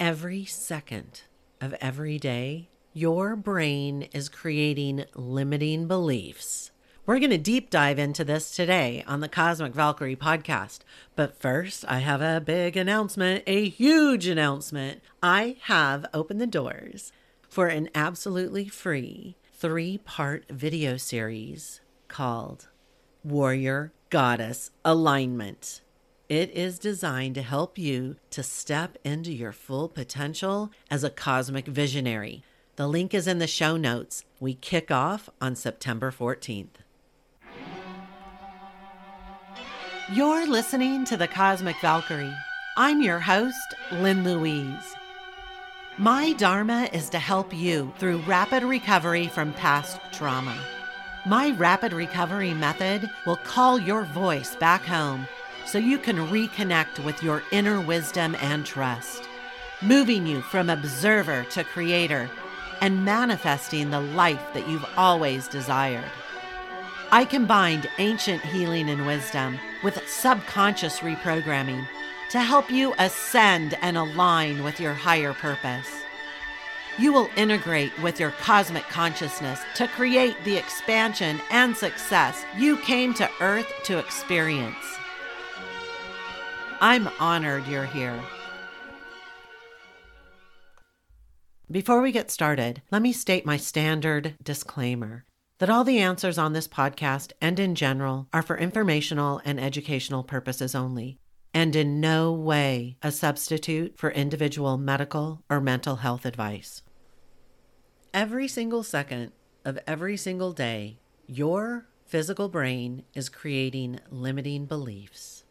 Every second of every day, your brain is creating limiting beliefs. We're going to deep dive into this today on the Cosmic Valkyrie podcast. But first, I have a big announcement, a huge announcement. I have opened the doors for an absolutely free three part video series called Warrior Goddess Alignment. It is designed to help you to step into your full potential as a cosmic visionary. The link is in the show notes. We kick off on September 14th. You're listening to the Cosmic Valkyrie. I'm your host, Lynn Louise. My Dharma is to help you through rapid recovery from past trauma. My rapid recovery method will call your voice back home so you can reconnect with your inner wisdom and trust, moving you from observer to creator and manifesting the life that you've always desired. I combined ancient healing and wisdom with subconscious reprogramming to help you ascend and align with your higher purpose. You will integrate with your cosmic consciousness to create the expansion and success you came to Earth to experience. I'm honored you're here. Before we get started, let me state my standard disclaimer that all the answers on this podcast and in general are for informational and educational purposes only and in no way a substitute for individual medical or mental health advice. Every single second of every single day, your physical brain is creating limiting beliefs.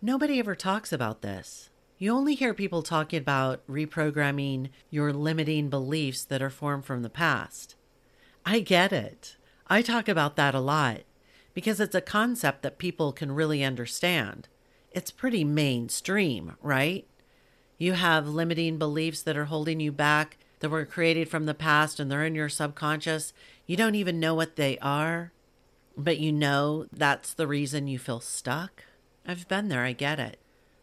Nobody ever talks about this. You only hear people talking about reprogramming your limiting beliefs that are formed from the past. I get it. I talk about that a lot because it's a concept that people can really understand it's pretty mainstream, right? You have limiting beliefs that are holding you back that were created from the past and they're in your subconscious. You don't even know what they are, but you know that's the reason you feel stuck. I've been there, I get it.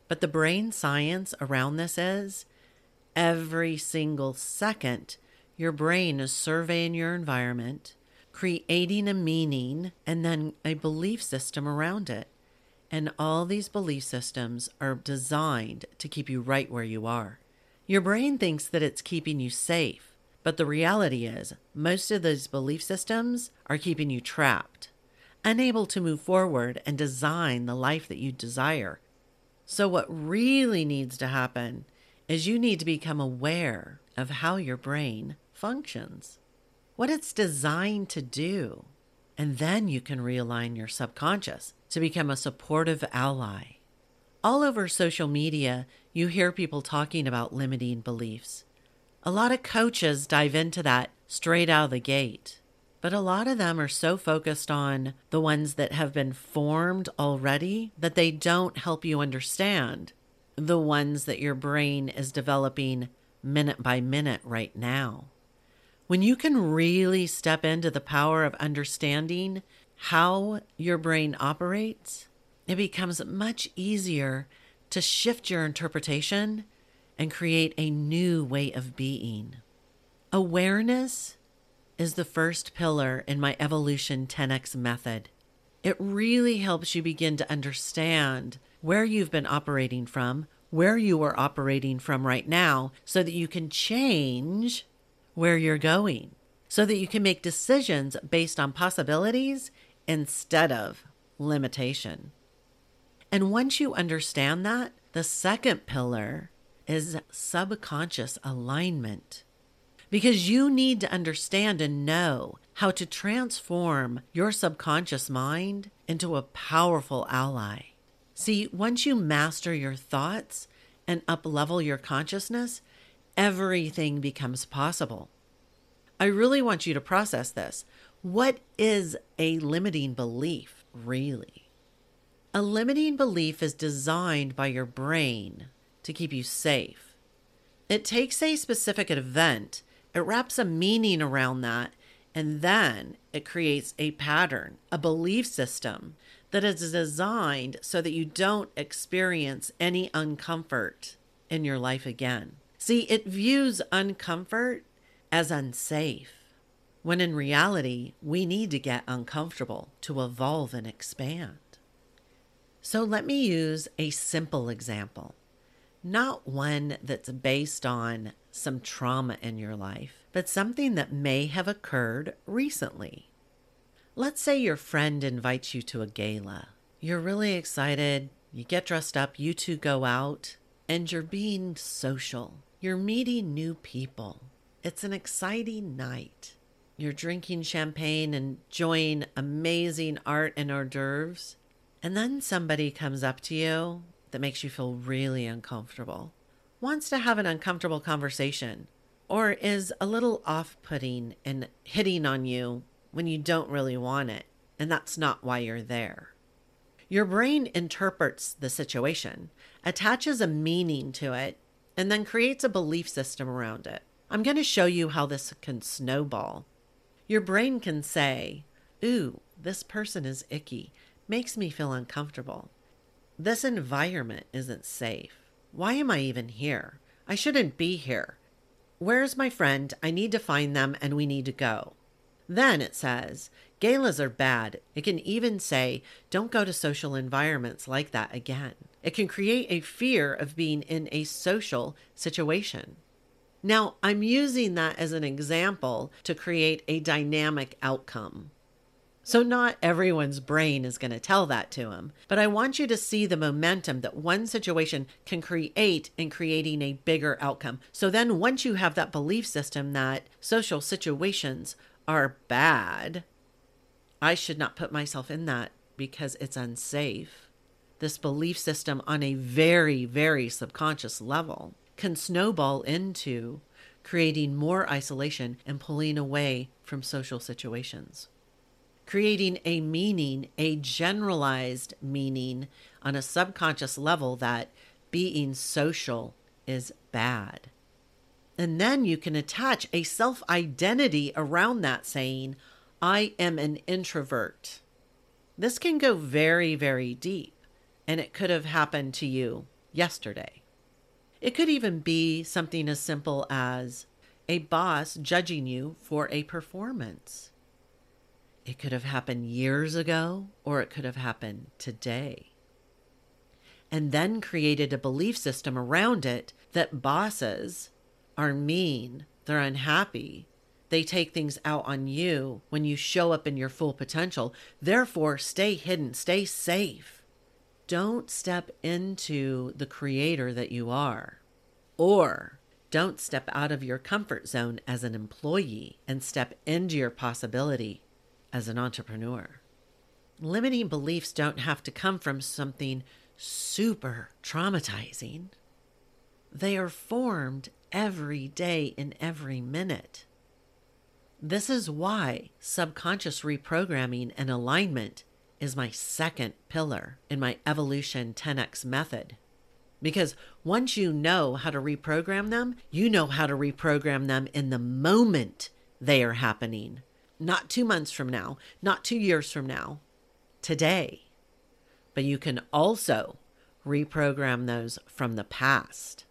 But the brain science around this is every single second, your brain is surveying your environment, creating a meaning, and then a belief system around it. And all these belief systems are designed to keep you right where you are. Your brain thinks that it's keeping you safe, but the reality is, most of those belief systems are keeping you trapped, unable to move forward and design the life that you desire. So, what really needs to happen is you need to become aware of how your brain functions, what it's designed to do, and then you can realign your subconscious to become a supportive ally. All over social media, you hear people talking about limiting beliefs. A lot of coaches dive into that straight out of the gate, but a lot of them are so focused on the ones that have been formed already that they don't help you understand the ones that your brain is developing minute by minute right now. When you can really step into the power of understanding how your brain operates, it becomes much easier to shift your interpretation and create a new way of being. Awareness is the first pillar in my Evolution 10x method. It really helps you begin to understand where you've been operating from, where you are operating from right now, so that you can change where you're going, so that you can make decisions based on possibilities instead of limitation. And once you understand that, the second pillar is subconscious alignment. Because you need to understand and know how to transform your subconscious mind into a powerful ally. See, once you master your thoughts and uplevel your consciousness, everything becomes possible. I really want you to process this. What is a limiting belief, really? A limiting belief is designed by your brain to keep you safe. It takes a specific event, it wraps a meaning around that, and then it creates a pattern, a belief system that is designed so that you don't experience any uncomfort in your life again. See, it views uncomfort as unsafe, when in reality, we need to get uncomfortable to evolve and expand. So let me use a simple example, not one that's based on some trauma in your life, but something that may have occurred recently. Let's say your friend invites you to a gala. You're really excited, you get dressed up, you two go out, and you're being social. You're meeting new people. It's an exciting night. You're drinking champagne and enjoying amazing art and hors d'oeuvres. And then somebody comes up to you that makes you feel really uncomfortable, wants to have an uncomfortable conversation, or is a little off putting and hitting on you when you don't really want it. And that's not why you're there. Your brain interprets the situation, attaches a meaning to it, and then creates a belief system around it. I'm going to show you how this can snowball. Your brain can say, Ooh, this person is icky, makes me feel uncomfortable. This environment isn't safe. Why am I even here? I shouldn't be here. Where's my friend? I need to find them and we need to go. Then it says, Galas are bad. It can even say, don't go to social environments like that again. It can create a fear of being in a social situation. Now, I'm using that as an example to create a dynamic outcome. So, not everyone's brain is going to tell that to him, but I want you to see the momentum that one situation can create in creating a bigger outcome. So, then once you have that belief system that social situations are bad, I should not put myself in that because it's unsafe. This belief system on a very, very subconscious level can snowball into creating more isolation and pulling away from social situations. Creating a meaning, a generalized meaning on a subconscious level that being social is bad. And then you can attach a self identity around that saying, I am an introvert. This can go very, very deep, and it could have happened to you yesterday. It could even be something as simple as a boss judging you for a performance. It could have happened years ago, or it could have happened today. And then created a belief system around it that bosses are mean, they're unhappy, they take things out on you when you show up in your full potential. Therefore, stay hidden, stay safe. Don't step into the creator that you are. Or don't step out of your comfort zone as an employee and step into your possibility as an entrepreneur. Limiting beliefs don't have to come from something super traumatizing. They are formed every day in every minute. This is why subconscious reprogramming and alignment is my second pillar in my evolution 10x method. Because once you know how to reprogram them, you know how to reprogram them in the moment they are happening. Not two months from now, not two years from now, today. But you can also reprogram those from the past.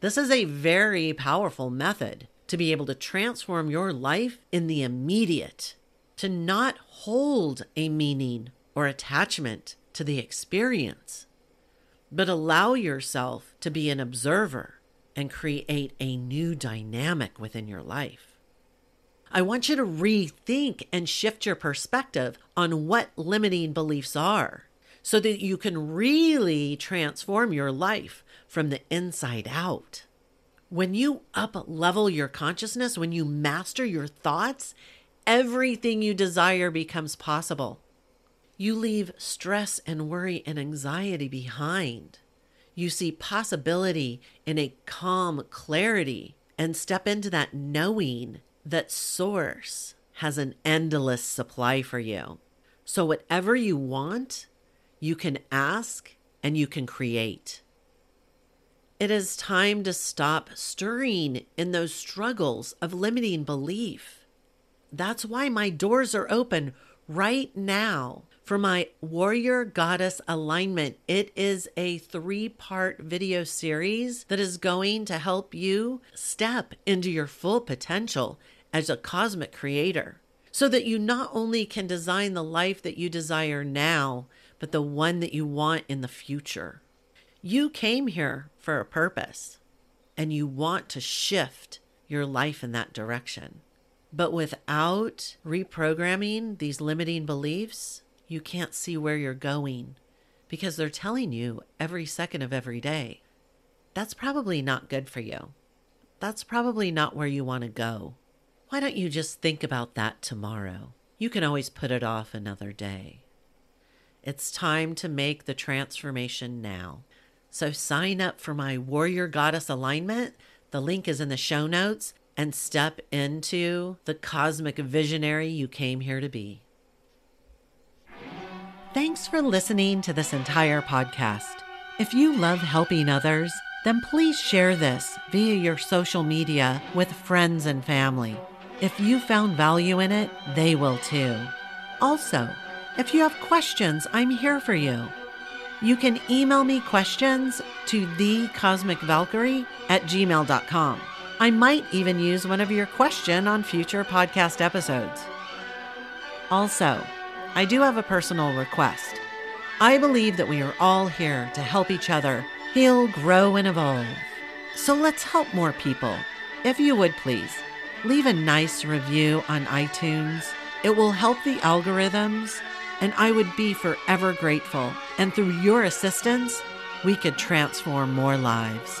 This is a very powerful method to be able to transform your life in the immediate, to not hold a meaning or attachment to the experience, but allow yourself to be an observer and create a new dynamic within your life. I want you to rethink and shift your perspective on what limiting beliefs are so that you can really transform your life from the inside out. When you up level your consciousness, when you master your thoughts, everything you desire becomes possible. You leave stress and worry and anxiety behind. You see possibility in a calm clarity and step into that knowing that Source has an endless supply for you. So, whatever you want, you can ask and you can create. It is time to stop stirring in those struggles of limiting belief. That's why my doors are open right now for my Warrior Goddess Alignment. It is a three part video series that is going to help you step into your full potential as a cosmic creator so that you not only can design the life that you desire now, but the one that you want in the future. You came here for a purpose and you want to shift your life in that direction. But without reprogramming these limiting beliefs, you can't see where you're going because they're telling you every second of every day. That's probably not good for you. That's probably not where you want to go. Why don't you just think about that tomorrow? You can always put it off another day. It's time to make the transformation now. So sign up for my Warrior Goddess alignment. The link is in the show notes and step into the cosmic visionary you came here to be. Thanks for listening to this entire podcast. If you love helping others, then please share this via your social media with friends and family. If you found value in it, they will too. Also, if you have questions, I'm here for you. You can email me questions to thecosmicvalkyrie at gmail.com. I might even use one of your question on future podcast episodes. Also, I do have a personal request. I believe that we are all here to help each other heal, grow, and evolve. So let's help more people. If you would please, leave a nice review on iTunes. It will help the algorithms, and I would be forever grateful. And through your assistance, we could transform more lives.